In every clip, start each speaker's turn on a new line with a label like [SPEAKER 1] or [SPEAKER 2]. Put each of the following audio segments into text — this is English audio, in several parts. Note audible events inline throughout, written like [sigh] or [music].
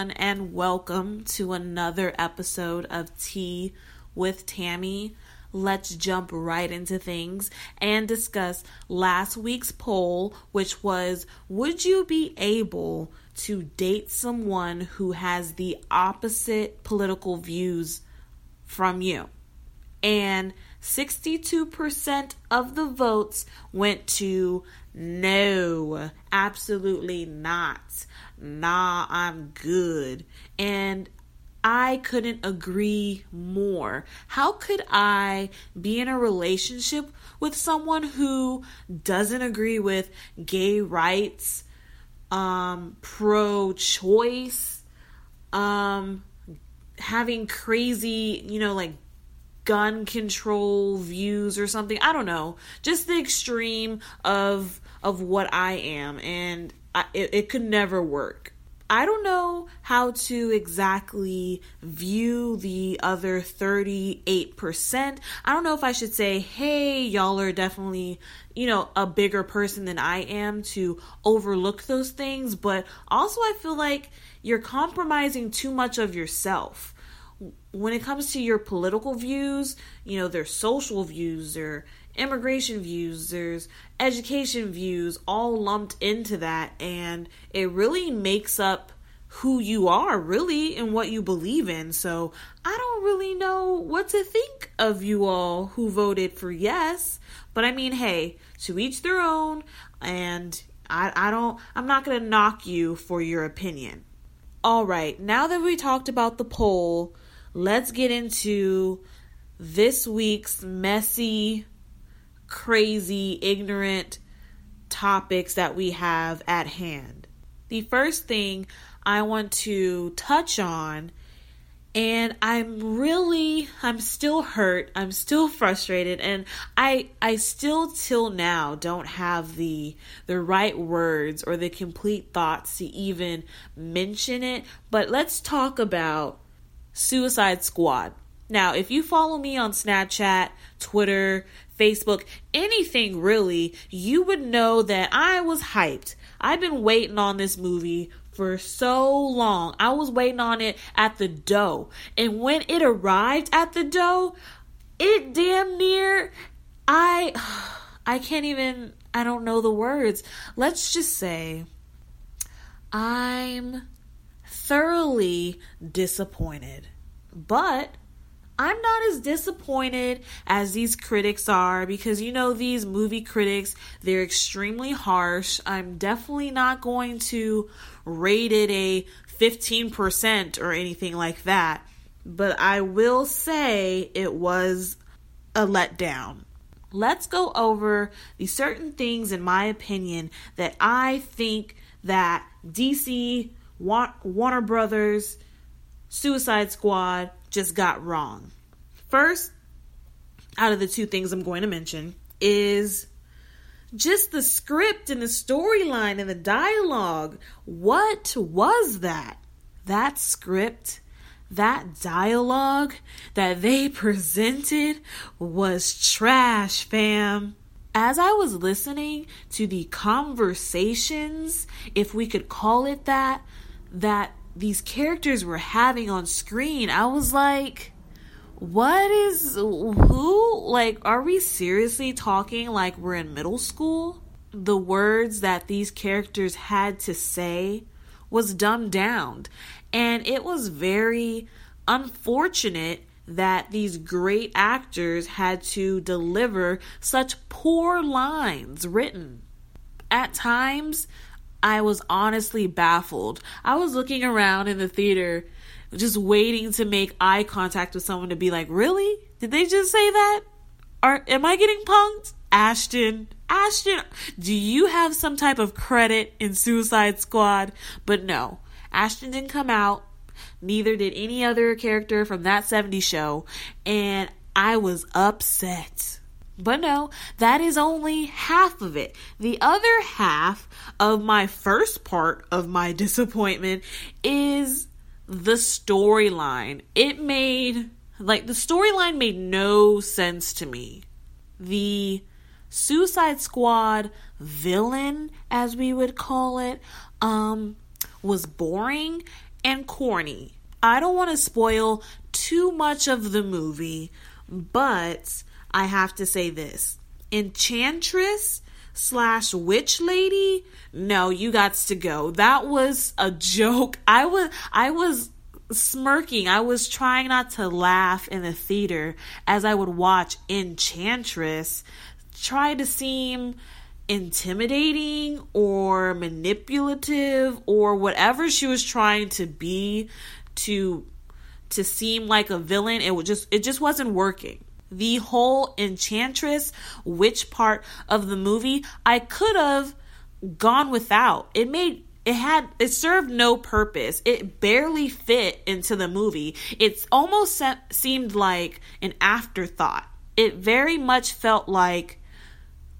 [SPEAKER 1] everyone, and welcome to another episode of Tea with Tammy. Let's jump right into things and discuss last week's poll, which was Would you be able to date someone who has the opposite political views from you? And 62% of the votes went to no, absolutely not. Nah, I'm good. And I couldn't agree more. How could I be in a relationship with someone who doesn't agree with gay rights, um, pro choice, um, having crazy, you know, like gun control views or something. I don't know. Just the extreme of of what I am and I, it, it could never work. I don't know how to exactly view the other 38%. I don't know if I should say, hey, y'all are definitely, you know, a bigger person than I am to overlook those things, but also I feel like you're compromising too much of yourself when it comes to your political views, you know, their social views, there's immigration views, there's education views, all lumped into that, and it really makes up who you are, really, and what you believe in. So I don't really know what to think of you all who voted for yes, but I mean, hey, to each their own, and I, I don't, I'm not gonna knock you for your opinion. All right, now that we talked about the poll, let's get into this week's messy, crazy, ignorant topics that we have at hand. The first thing I want to touch on and I'm really I'm still hurt. I'm still frustrated and I I still till now don't have the the right words or the complete thoughts to even mention it. But let's talk about Suicide Squad. Now, if you follow me on Snapchat, Twitter, Facebook, anything really, you would know that I was hyped. I've been waiting on this movie for so long. I was waiting on it at the dough. And when it arrived at the dough, it damn near I [sighs] I can't even I don't know the words. Let's just say I'm thoroughly disappointed. But I'm not as disappointed as these critics are because you know these movie critics, they're extremely harsh. I'm definitely not going to rate it a 15% or anything like that. But I will say it was a letdown. Let's go over the certain things in my opinion that I think that DC Warner Brothers, Suicide Squad just got wrong. First, out of the two things I'm going to mention, is just the script and the storyline and the dialogue. What was that? That script, that dialogue that they [laughs] presented was trash, fam. As I was listening to the conversations, if we could call it that, that these characters were having on screen, I was like, what is who? Like, are we seriously talking like we're in middle school? The words that these characters had to say was dumbed down, and it was very unfortunate that these great actors had to deliver such poor lines written. At times, I was honestly baffled. I was looking around in the theater, just waiting to make eye contact with someone to be like, really? Did they just say that? Are am I getting punked? Ashton, Ashton, do you have some type of credit in Suicide Squad? But no, Ashton didn't come out. Neither did any other character from that 70s show. And I was upset. But no, that is only half of it. The other half of my first part of my [laughs] disappointment is the storyline. It made, like, the storyline made no sense to me. The Suicide Squad villain, as we would call it, um, was boring and corny. I don't want to spoil too much of the movie, but I have to say this. Enchantress slash witch lady? No you got to go. That was a joke. [laughs] I was i was smirking. I was trying not to laugh in the theater as i would watch enchantress try to seem intimidating or manipulative or whatever she was trying to be to to seem like a villain. It just it just wasn't working the whole enchantress witch part of the movie i could have gone without. It made it had it served no purpose. It barely fit into the movie. It's almost se- seemed like an afterthought. It very much felt like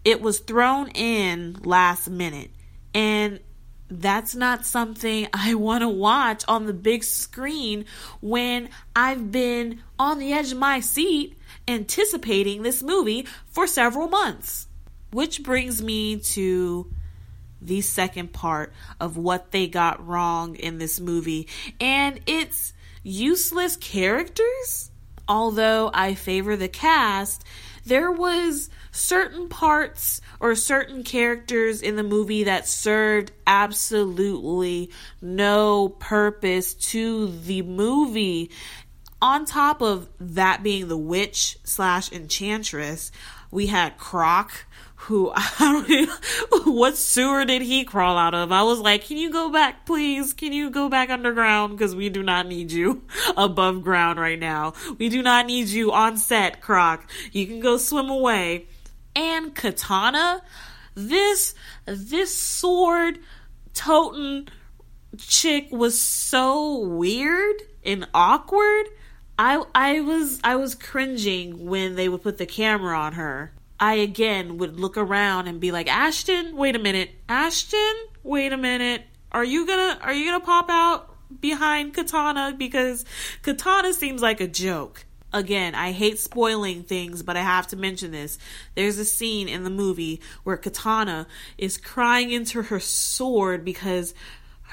[SPEAKER 1] it was thrown in last minute. And that's not something [laughs] I want to watch on the big screen when I've been on the edge of my seat anticipating this movie for several months. Which brings me to the second part of what they got wrong in this movie, and it's useless characters. Although I favor the cast, there was certain parts or certain characters in the movie that served absolutely no purpose to the movie on top of that being the witch slash enchantress, we had Croc, who [laughs] I don't even, what sewer did he crawl out of? I was like, can you go back, please? Can you go back underground? Because we do not need you [laughs] above ground right now. We do not need you on set, Croc. You can go swim away. And Katana, this this sword toting chick was so weird and awkward I I was I was cringing when they would put the camera on her. I again would look around and be like, Ashton, wait a minute. Ashton, wait a minute. Are you gonna are you gonna pop out behind Katana? Because Katana seems like a joke. Again, I hate spoiling things, but I have to mention this. There's a scene in the movie where Katana is crying into her sword because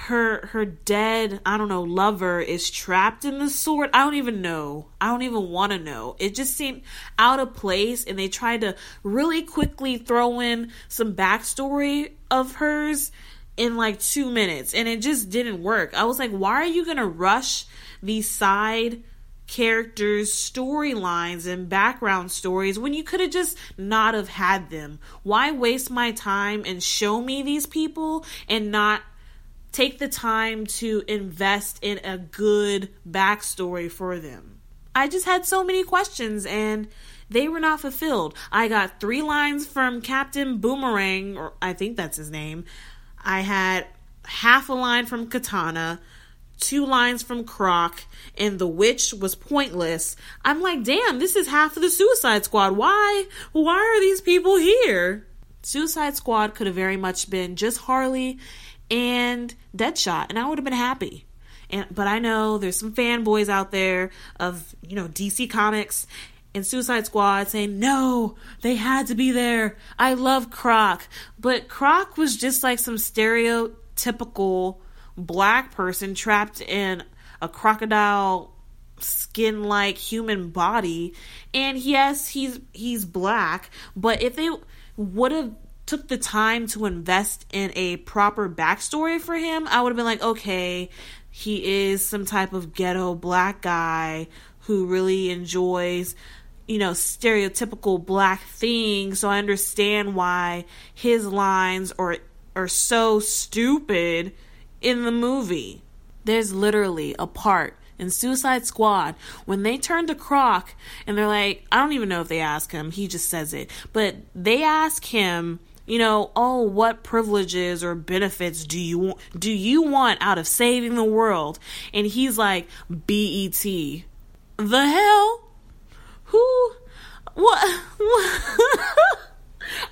[SPEAKER 1] her her dead i don't know lover is trapped in the sword. I don't even know. I don't even want to know. It just seemed out of place and they tried to really quickly throw in some backstory of hers in like two minutes and it just didn't work. I was like why are you gonna rush these side characters storylines and background stories when you could have just not have had them? Why waste my time and show me these people and not take the time to invest in a good backstory for them. I just had so many questions and they were not fulfilled. I got three lines from Captain Boomerang, or I think that's his name. I had half a line from Katana, two lines from Croc, and the witch was pointless. I'm like, damn, this is half of the Suicide Squad. Why? Why are these people here? Suicide Squad could have very much been just Harley and Deadshot, and I would have been happy. And but I know there's some fanboys out there of you know DC Comics and Suicide Squad saying no, they had to be there. I love Croc, but Croc was just like some stereotypical black person trapped in a crocodile skin like human body and yes he's he's black but if they would have took the time to invest in a proper backstory for him, I would have been like, okay, he is some type of ghetto black guy who really enjoys, you know, stereotypical black things. So I understand why his lines are are so stupid in the movie. There's literally a part in Suicide Squad when they turn to Croc and they're like, I don't even know if they ask him, he just says it, but they ask him you know, oh, what privileges or benefits do you do you want out of saving the world? And he's like, BET. The hell? Who? What? [laughs]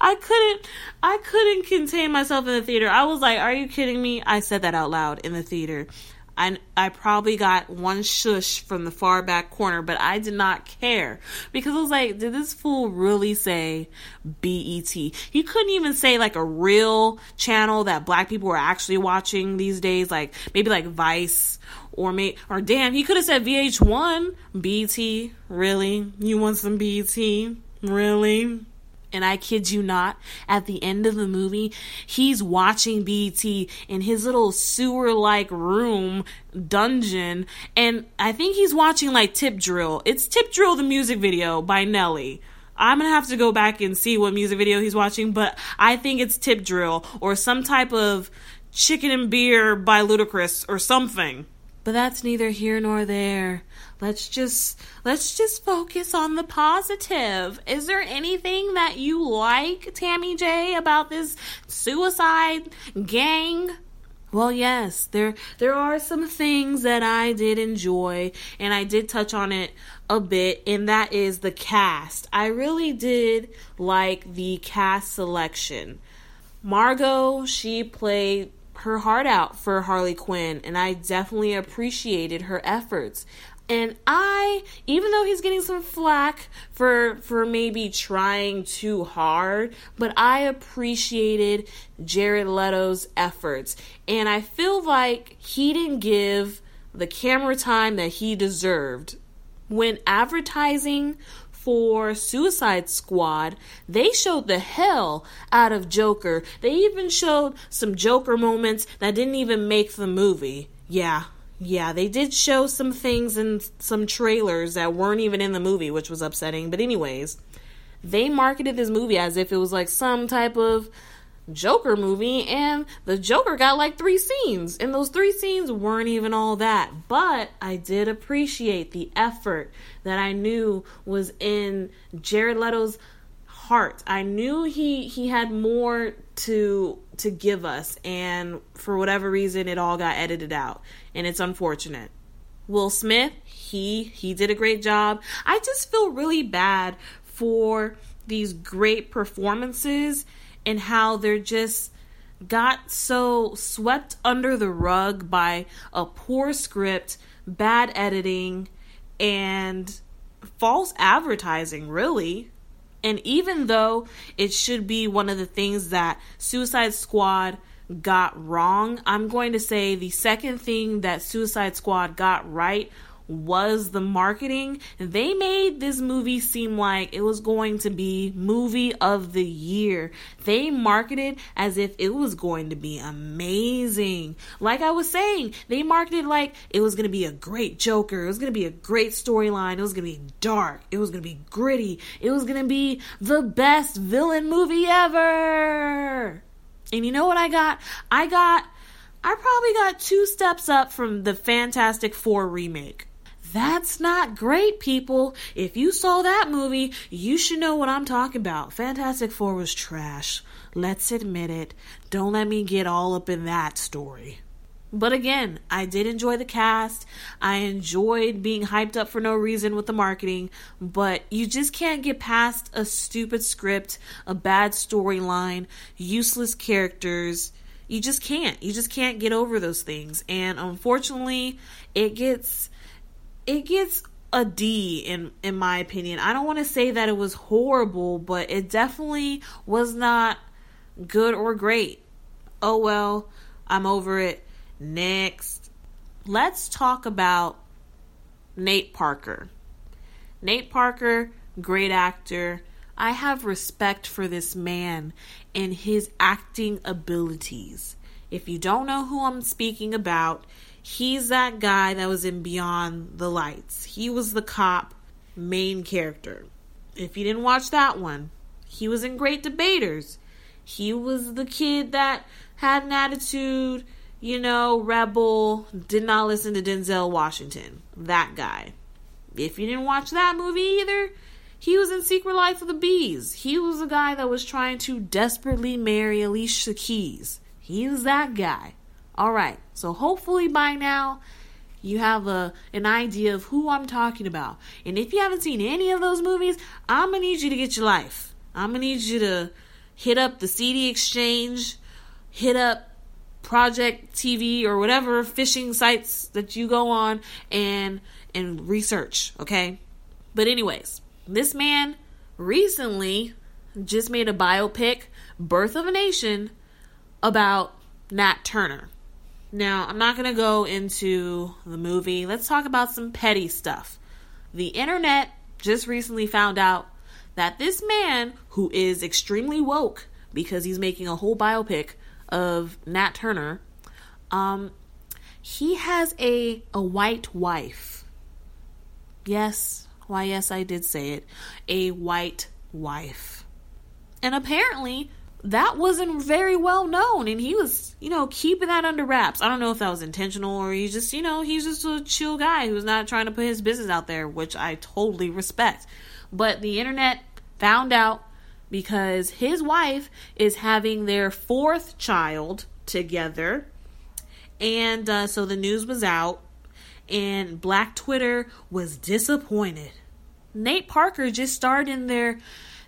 [SPEAKER 1] I couldn't I couldn't contain myself in the theater. I was like, "Are you kidding me?" I said that out loud in the theater. I, I probably got one shush from the far back corner, but I did not care because I was like, did this fool really say BET? He couldn't even say like a real channel that black people were actually watching these days, like maybe like Vice or may or damn, he could have said VH1, BET. Really? You want some BET? Really? And I kid you not, at the end of the movie, he's watching BET in his little sewer like room dungeon. And I think he's watching like Tip Drill. It's Tip Drill, the music video by Nelly. I'm gonna have to go back and see what music video he's watching, but I think it's Tip Drill or some type of chicken and beer by Ludacris or something. But that's neither here nor there. Let's just let's just focus on the positive. Is there anything that you like, Tammy J, about this suicide gang? Well, yes, there there are some things that I did enjoy and I did touch on it a bit and that is the cast. I really did like the cast selection. Margot, she played her heart out for Harley Quinn, and I definitely appreciated her efforts. And I, even though he's getting some flack for for maybe trying too hard, but I appreciated Jared Leto's efforts, and I feel like he didn't give the camera time that he deserved when advertising for Suicide Squad, they showed the hell out of Joker. They even showed some Joker moments that didn't even make the movie. Yeah, yeah, they did show some things in some trailers that weren't even in the movie, which was upsetting. But, anyways, they marketed this movie as if it was like some type of Joker movie, and the Joker got like three scenes, and those three scenes weren't even all that. But I did appreciate the effort that I knew was in Jared Leto's heart. I knew he he had more to to give us, and for whatever reason, it all got edited out, and it's unfortunate. Will Smith, he he did a great job. I just feel really bad for these great performances and how they're just got so swept under the rug by a poor script, bad editing, and false advertising, really. And even though it should be one of the things that Suicide Squad got wrong, I'm going to say the second thing that Suicide Squad got right was the marketing. They made this movie seem like it was going to be movie of the year. They marketed as if it was going to be amazing. Like I was saying, they marketed like it was going to be a great Joker. It was going to be a great storyline. It was going to be dark. It was going to be gritty. It was going to be the best villain movie ever. And you know what I got? I got I probably got two steps up from the Fantastic Four remake. That's not great, people. If you saw that movie, you should know what I'm talking about. Fantastic Four was trash. Let's admit it. Don't let me get all up in that story. But again, I did enjoy the cast. I enjoyed being hyped up for no reason with the marketing, but you just can't get past a stupid script, a bad storyline, useless characters. You just can't. You just can't get over those things. And unfortunately, it gets it gets a D in in my opinion. I don't want to say that it was horrible, but it definitely was not good or great. Oh well, I'm over it. Next, let's talk about Nate Parker. Nate Parker, great actor. I have respect for this man and his acting abilities. If you don't know who I'm speaking about, He's that guy that was in Beyond the Lights. He was the cop main character. If you didn't watch that one, he was in Great Debaters. He was the kid that had an attitude, you know, rebel, did not listen to Denzel Washington. That guy. If you didn't watch that movie either, he was in Secret Life of the Bees. He was the guy that was trying to desperately marry Alicia Keys. He was that guy. All right. So hopefully by now you have a an idea of who I'm talking about. And if you haven't seen any of those movies, I'm going to need you to get your life. I'm going to need you to hit up the CD exchange, hit up Project TV or whatever fishing sites that you go on and and research, okay? But anyways, this man recently just made a biopic, Birth of a Nation, about Nat Turner. Now, I'm not going to go into the movie. Let's talk about some petty stuff. The internet just recently found out that this man, who is extremely woke because he's making a whole biopic of Nat Turner, um, he has a a white wife. Yes, why yes, I did say it. A white wife. And apparently that wasn't very well known and he was you know keeping that under wraps. I don't know if that was intentional or he's just you know he's just a chill guy who's not trying to put his business out there which i totally respect. But the internet found out because his wife is having their fourth child together and uh, so the news was out and black twitter was disappointed. Nate parker just starred in their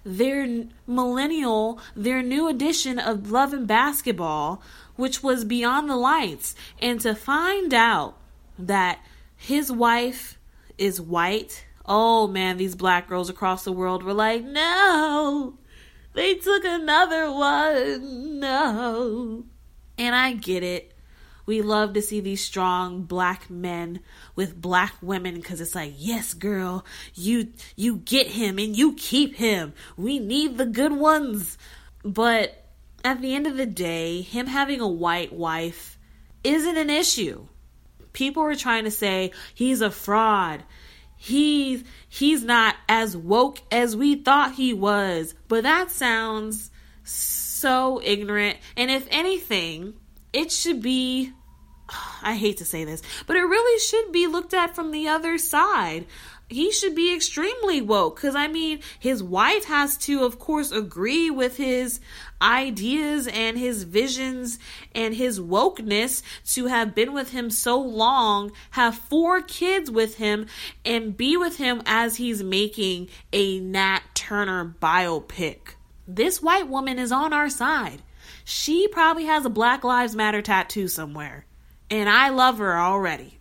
[SPEAKER 1] their millennial, their new edition of Love and Basketball, which was Beyond the Lights, and to find out that his wife is white. Oh man, these black girls across the world were like, no, they took another one. No. And I get it. We love to see these strong black men with black women because it's like, yes, girl, you you get him and you keep him. We need the good ones. But at the end of the day, him having a white wife isn't an issue. People were trying to say he's a fraud. He's he's not as woke as we thought he was. But that sounds so ignorant. And if anything, it should be I hate to say this, but it really should be looked at from the other side. He should be extremely woke because I mean, his wife has to, of course, agree with his ideas and his visions and his wokeness to have been with him so long, have four kids with him, and be with him as he's making a Nat Turner biopic. This white woman is on our side. She probably has a Black Lives Matter tattoo somewhere and I love her already.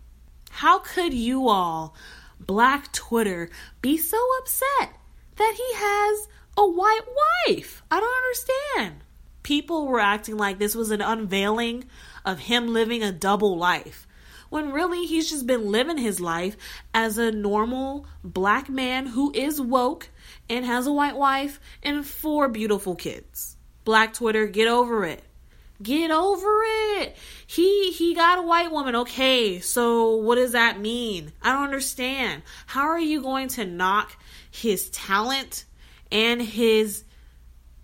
[SPEAKER 1] How could you all, Black Twitter, be so upset that he has a white wife? I don't understand. People were acting like this was an unveiling of him living a double life. When really he's just been living his life as a normal black man who is woke and has a white wife and four beautiful kids. Black Twitter, get over it. Get over it. He got a white woman. Okay, so what does that mean? I don't understand. How are you going to knock his talent and his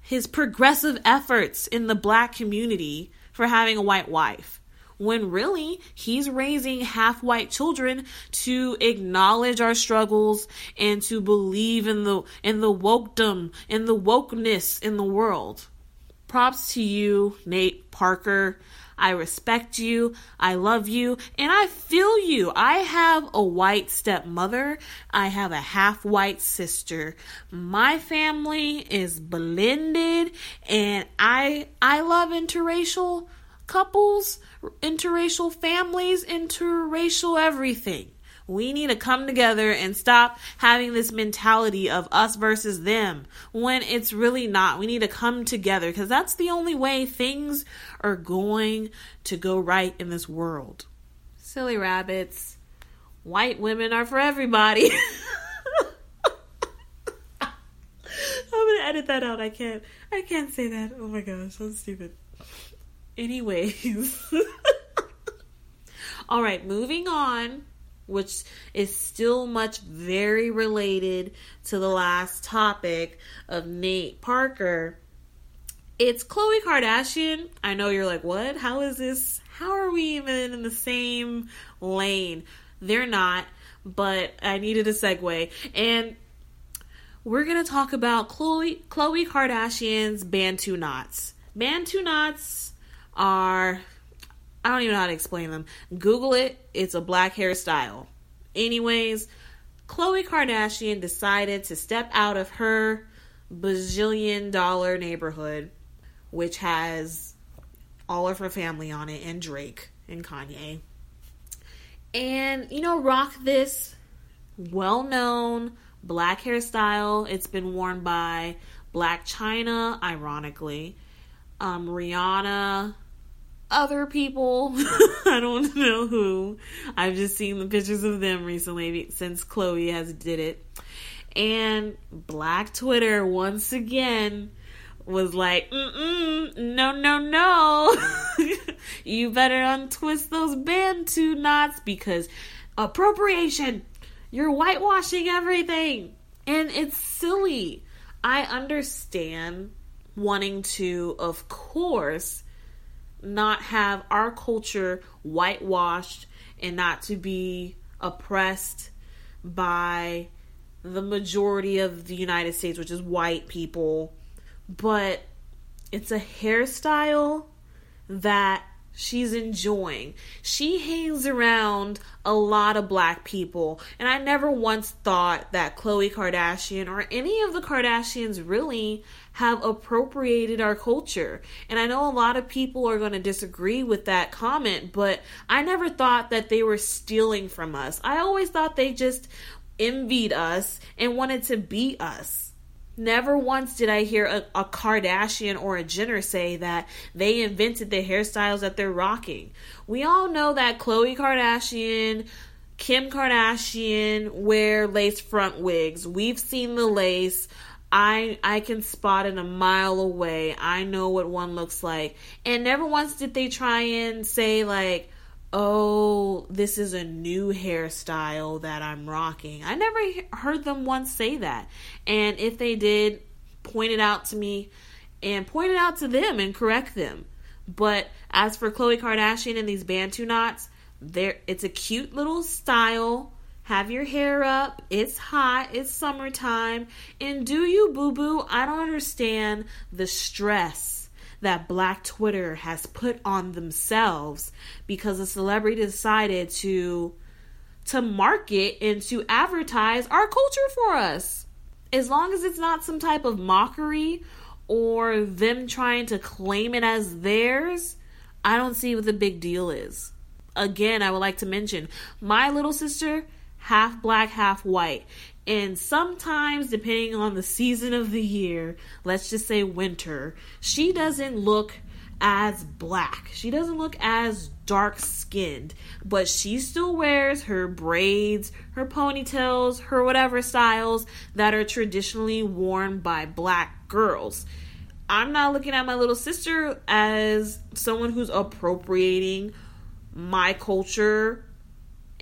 [SPEAKER 1] his progressive efforts in the black community for having a white wife? When really he's raising half white children to acknowledge our struggles and to believe in the in the wokedom, in the wokeness in the world. Props to you, Nate Parker. I respect you. I love you. And I feel you. I have a white stepmother. I have a half white sister. My family is blended and I I love interracial couples, interracial families, interracial everything. We need to come together and stop having this mentality of us versus them when it's really not. We need to come together because that's the only way things are going to go right in this world. Silly rabbits. White women are for everybody. [laughs] I'm gonna edit that out. I can't. I can't say that. Oh my gosh, that's stupid. Anyways. [laughs] All right, moving on which is still much very related to the last topic of Nate Parker. It's Khloe Kardashian. I know you're like, what? How is this? How are we even in the same lane? They're not, but I needed a segue. And we're going to talk about Khloe, Khloe Kardashian's Bantu knots. Bantu knots are I don't even know how to explain them. Google it. It's a black hairstyle. Anyways, Khloe Kardashian decided to step out of her bazillion dollar neighborhood, which has all of her family on it, and Drake and Kanye. And, you know, rock this well known black hairstyle. It's been worn by Blac Chyna, ironically, um, Rihanna, other people. [laughs] I don't know who. I've just seen the pictures of them recently since Khloe has did it. And Black Twitter once again was like, Mm-mm, no, no, no. [laughs] you better untwist those Bantu knots because appropriation. You're whitewashing everything. And it's silly. I understand wanting to, of course, not have our culture whitewashed and not to be oppressed by the majority of the United States, which is white people. But it's a hairstyle that she's enjoying. She hangs around a lot of black people, and I never once thought that Khloe Kardashian or any of the Kardashians really have appropriated our culture. And I know a lot of people are going to disagree with that comment, but I never thought that they were stealing from us. I always thought they just envied us and wanted to beat us. Never once did I hear a, a, Kardashian or a Jenner say that they invented the hairstyles that they're rocking. We all know that Khloe Kardashian, Kim Kardashian wear lace front wigs. We've seen the lace. I I can spot it a mile away. I know what one looks like. And never once did they try and say like oh, this is a new hairstyle that I'm rocking. I never heard them once say that. And if they did, point it out to me and point it out to them and correct them. But as for Khloe Kardashian and these Bantu knots, there it's a cute little style. Have your hair up. It's hot. It's summertime. And do you boo boo? I don't understand the stress that Black Twitter has put on themselves because a celebrity decided to to market and to advertise our culture for us. As long as it's not some type of mockery or them trying to claim it as theirs, I don't see what the big deal is. Again, I would like to mention my little sister, half black, half white. And sometimes, depending on the season of the year, let's just say winter, she doesn't look as black. She doesn't look as dark skinned, but she still wears her braids, her ponytails, her whatever styles that are traditionally worn by black girls. I'm not looking at my little sister as someone who's appropriating my culture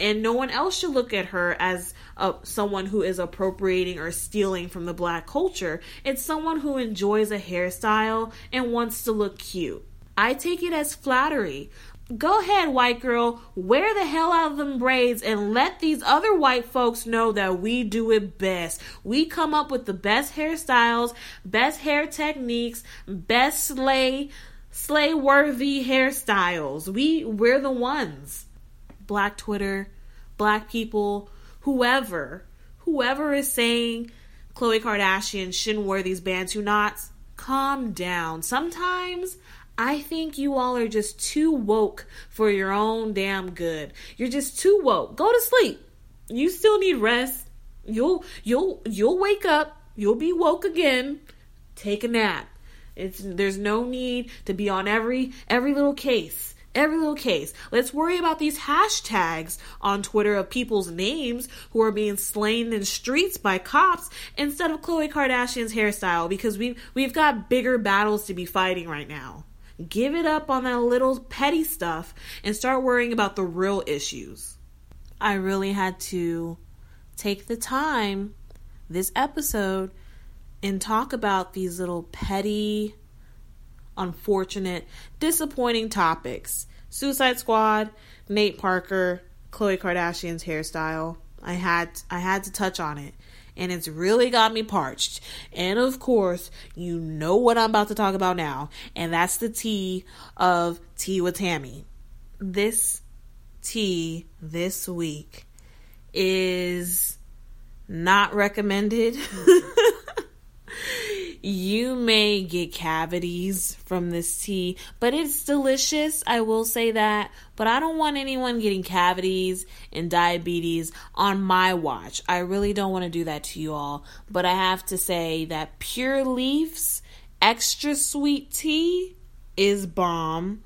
[SPEAKER 1] and no one else should look at her as a, someone who is appropriating or stealing from the black culture. It's someone who enjoys a hairstyle and wants to look cute. I take it as flattery. Go ahead, white girl, wear the hell out of them braids and let these other white folks know that we do it best. We come up with the best hairstyles, best hair techniques, best slay, slay worthy hairstyles. We, we're the ones. Black Twitter, black people, whoever, whoever is saying Khloe Kardashian shouldn't wear these Bantu knots, calm down. Sometimes I think you all are just too woke for your own damn good. You're just too woke. Go to sleep. You still need rest. You'll you'll you'll wake up. You'll be woke again. Take a nap. It's there's no need to be on every every little case every little case. Let's worry about these hashtags on Twitter of people's names who are being slain in streets by cops instead of Khloe Kardashian's hairstyle because we we've got bigger battles to be fighting right now. Give it up on that little petty stuff and start worrying about the real issues. I really had to take the time this episode and talk about these little petty unfortunate, disappointing topics. Suicide Squad, Nate Parker, Khloe Kardashian's hairstyle. I had I had to touch on it. And it's really got me parched. And of course, you know what I'm about to talk about now. And that's the tea of Tea with Tammy. This tea this week is not recommended. [laughs] you may get cavities from this tea, but it's delicious. I will say that. But I don't want anyone getting cavities and diabetes on my watch. I really don't want to do that to you all. But I have to say that Pure Leafs extra sweet tea is bomb.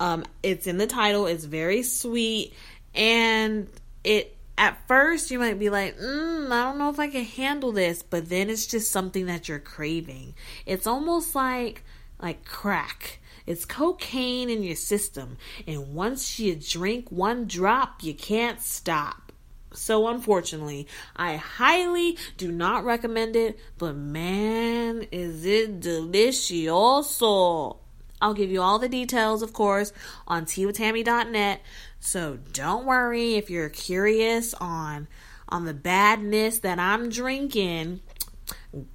[SPEAKER 1] Um, it's in the title. It's very sweet, and it at first you might be like, mm, I don't know if I can handle this, but then it's just something that you're craving. It's almost like like crack. It's cocaine in your system, and once you drink one drop, you can't stop. So, unfortunately, I highly do not recommend it, but man, is it delicioso! I'll give you all the details, of course, on teawithtammy.net. So don't worry if you're curious on on the badness that I'm drinking.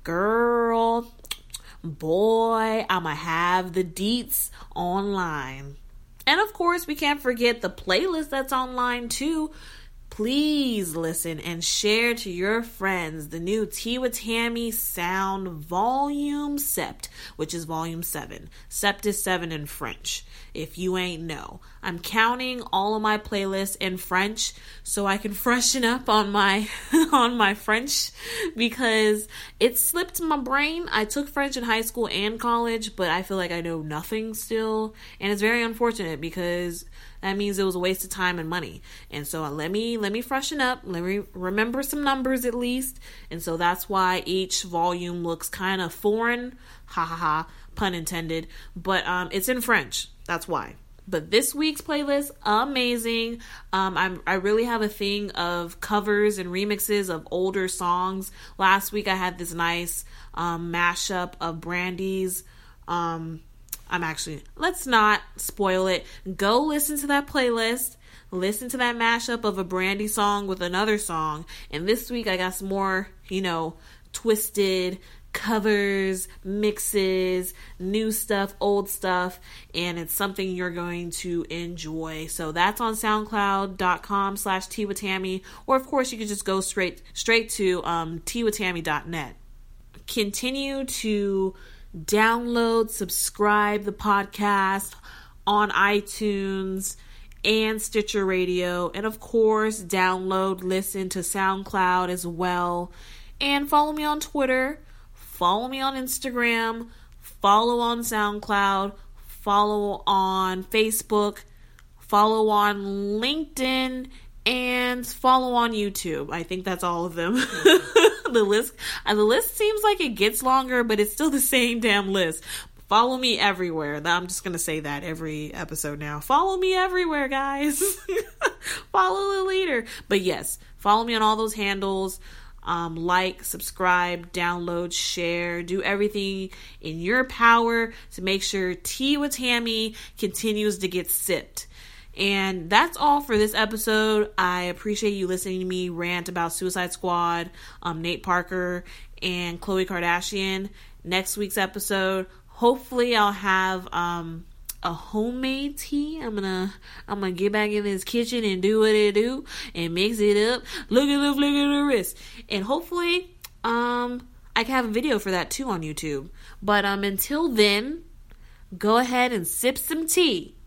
[SPEAKER 1] Girl, boy, I'ma have the deets online. And of course, we can't forget the playlist that's online too please listen and share to your friends the new Tea with Tammy Sound Volume Sept, which is Volume 7. Sept is 7 in French, if you ain't know. I'm counting all of my playlists in French so I can [laughs] freshen up on my [laughs] on my French because it slipped my brain. I took French in high school and college, but I feel like I know nothing still, and it's very unfortunate because that means it was a waste of time and money. And so uh, let me let me freshen up. Let me remember some numbers at least. And so that's why each volume looks kind of foreign. Ha ha ha, pun intended. But um, it's in French. That's why. But this week's playlist, amazing. Um, I'm I really have a thing of covers and remixes of older songs. Last week I had this nice um, mashup of Brandy's um, I'm actually, let's not spoil it. Go listen to that playlist. Listen to that mashup of a Brandy song with another song. And this week I got some more, you know, twisted covers, mixes, new stuff, old stuff, and it's something you're going to enjoy. So that's on soundcloud.com slash with Tammy, or of course you can just go straight straight to um teawithtammy.net. Continue to download, subscribe the podcast on iTunes and Stitcher Radio. And of course, download, listen to SoundCloud as well. And follow me on Twitter, follow me on Instagram, follow on SoundCloud, follow on Facebook, follow on LinkedIn, and follow on YouTube. I think that's all of them. [laughs] the list uh, the list seems like it gets longer, but it's still the same damn list. Follow me everywhere. I'm just gonna say that every episode now. Follow me everywhere, guys. [laughs] follow the leader. But yes, follow me on all those handles. Um, like, subscribe, download, share, do everything in your power to make sure Tea with Tammy continues to get sipped. And that's all for this episode. I appreciate you listening to me rant about Suicide Squad, um, Nate Parker, and Khloe Kardashian. Next week's episode, hopefully, I'll have um, a homemade tea. I'm gonna I'm gonna get back in this kitchen and do what it do and mix it up. Look at the flick of the wrist, and hopefully, um, I can have a video for that too on YouTube. But um, until then, go ahead and sip some tea